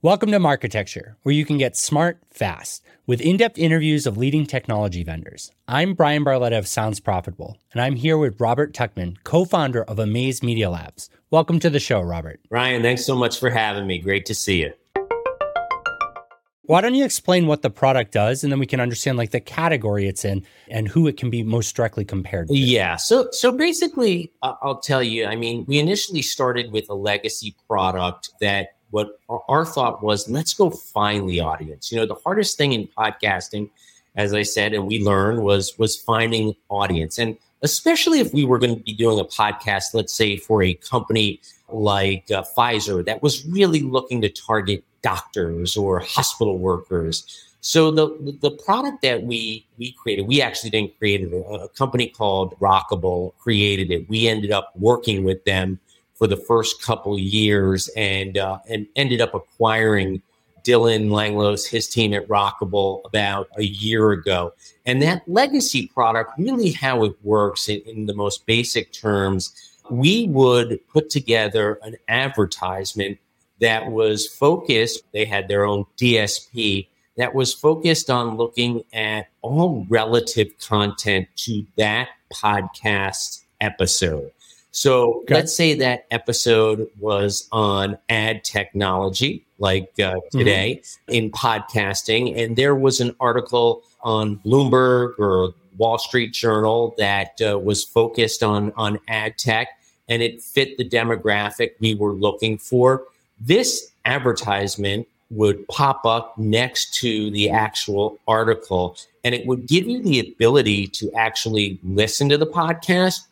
Welcome to Marketecture, where you can get smart fast with in depth interviews of leading technology vendors. I'm Bryan Barletta of Sounds Profitable, and I'm here with Robert Tuchman, co founder of Amaze Media Labs. Welcome to the show, Robert. Ryan, thanks so much for having me. Great to see you. Why don't you explain what the product does and then we can understand like the category it's in and who it can be most directly compared to? Yeah. So so basically I'll tell you, I mean, we initially started with a legacy product that what our thought was let's go find the audience. You know the hardest thing in podcasting as i said and we learned was was finding audience. And especially if we were going to be doing a podcast let's say for a company like uh, pfizer that was really looking to target doctors or hospital workers. So the the product that we we created we actually didn't create it. A, a company called rockable created it. We ended up working with them for the first couple years and uh, and ended up acquiring Dylan Langlos, his team at Rockable about a year ago. And that legacy product, really how it works in, in the most basic terms, we would put together an advertisement that was focused, they had their own DSP that was focused on looking at all relative content to that podcast episode. So okay. let's say that episode was on ad technology, like uh, mm-hmm. today mm-hmm. in podcasting, and there was an article on Bloomberg or Wall Street Journal that uh, was focused on on ad tech, and it fit the demographic we were looking for. This advertisement would pop up next to the actual article, and it would give you the ability to actually listen to the podcast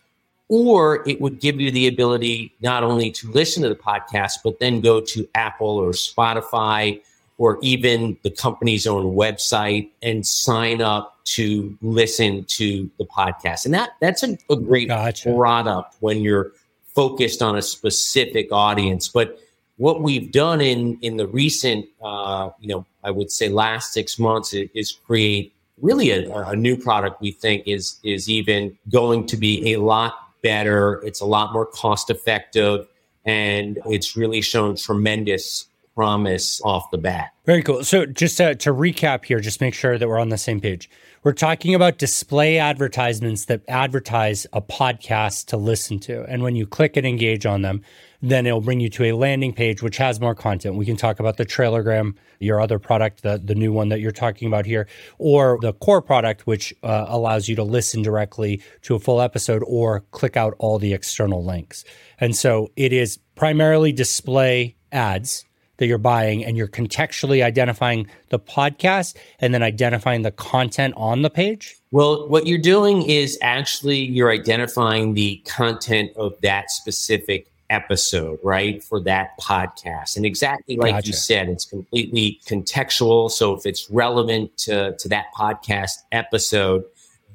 or it would give you the ability not only to listen to the podcast, but then go to Apple or Spotify or even the company's own website and sign up to listen to the podcast. And that that's a, a great gotcha. product when you're focused on a specific audience. But what we've done in in the recent, uh, you know, I would say last six months is, is create really a, a new product we think is is even going to be a lot better. It's a lot more cost effective, and it's really shown tremendous promise off the bat. Very cool. So, just to, to, recap here, just make sure that we're on the same page. We're talking about display advertisements that advertise a podcast to listen to. And when you click and engage on them, then it'll bring you to a landing page which has more content. We can talk about the Trailergram, your other product, the, the new one that you're talking about here, or the core product, which uh, allows you to listen directly to a full episode or click out all the external links. And so it is primarily display ads that you're buying and you're contextually identifying the podcast and then identifying the content on the page? Well, what you're doing is actually you're identifying the content of that specific episode, right, for that podcast. And exactly like gotcha. you said, it's completely contextual. So if it's relevant to, to that podcast episode,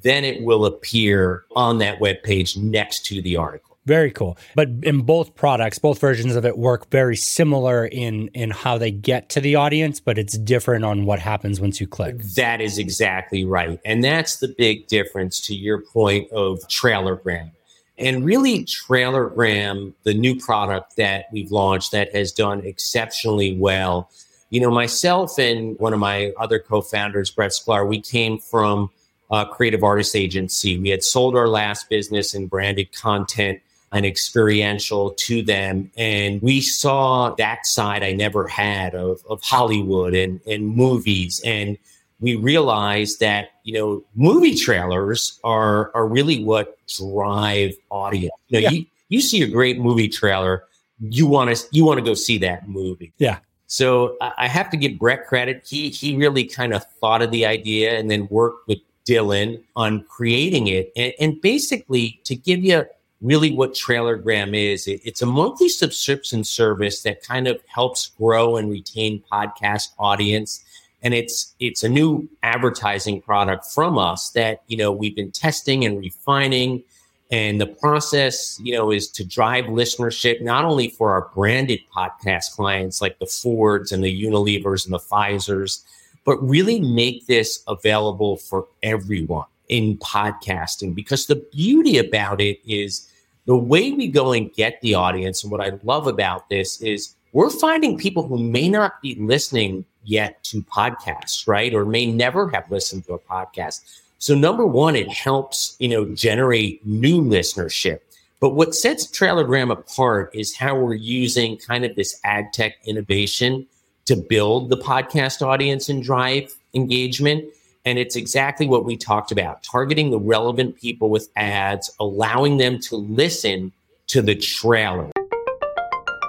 then it will appear on that web page next to the article. Very cool. But in both products, both versions of it work very similar in in how they get to the audience, but it's different on what happens once you click. That is exactly right. And that's the big difference to your point of Trailergram and really, Trailergram, the new product that we've launched that has done exceptionally well. You know, myself and one of my other co founders, Brett Sklar, we came from a creative artist agency. We had sold our last business and branded content and experiential to them. And we saw that side I never had of, of Hollywood and, and movies. And we realized that you know movie trailers are are really what drive audience. You know, yeah. you, you see a great movie trailer, you want to you want to go see that movie. Yeah. So I have to give Brett credit. He he really kind of thought of the idea and then worked with Dylan on creating it. And, and basically, to give you really what Trailergram is, it, it's a monthly subscription service that kind of helps grow and retain podcast audience. And it's it's a new advertising product from us that you know we've been testing and refining. And the process you know is to drive listenership not only for our branded podcast clients like the fords and the unilevers and the pfizers but really make this available for everyone in podcasting because the beauty about it is the way we go and get the audience and what i love about this is we're finding people who may not be listening yet to podcasts, right? Or may never have listened to a podcast. So number one, it helps, you know, generate new listenership. But what sets Trailergram apart is how we're using kind of this ad tech innovation to build the podcast audience and drive engagement. And it's exactly what we talked about targeting the relevant people with ads, allowing them to listen to the trailer.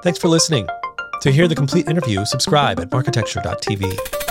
Thanks for listening. To hear the complete interview, subscribe at marketecture.tv.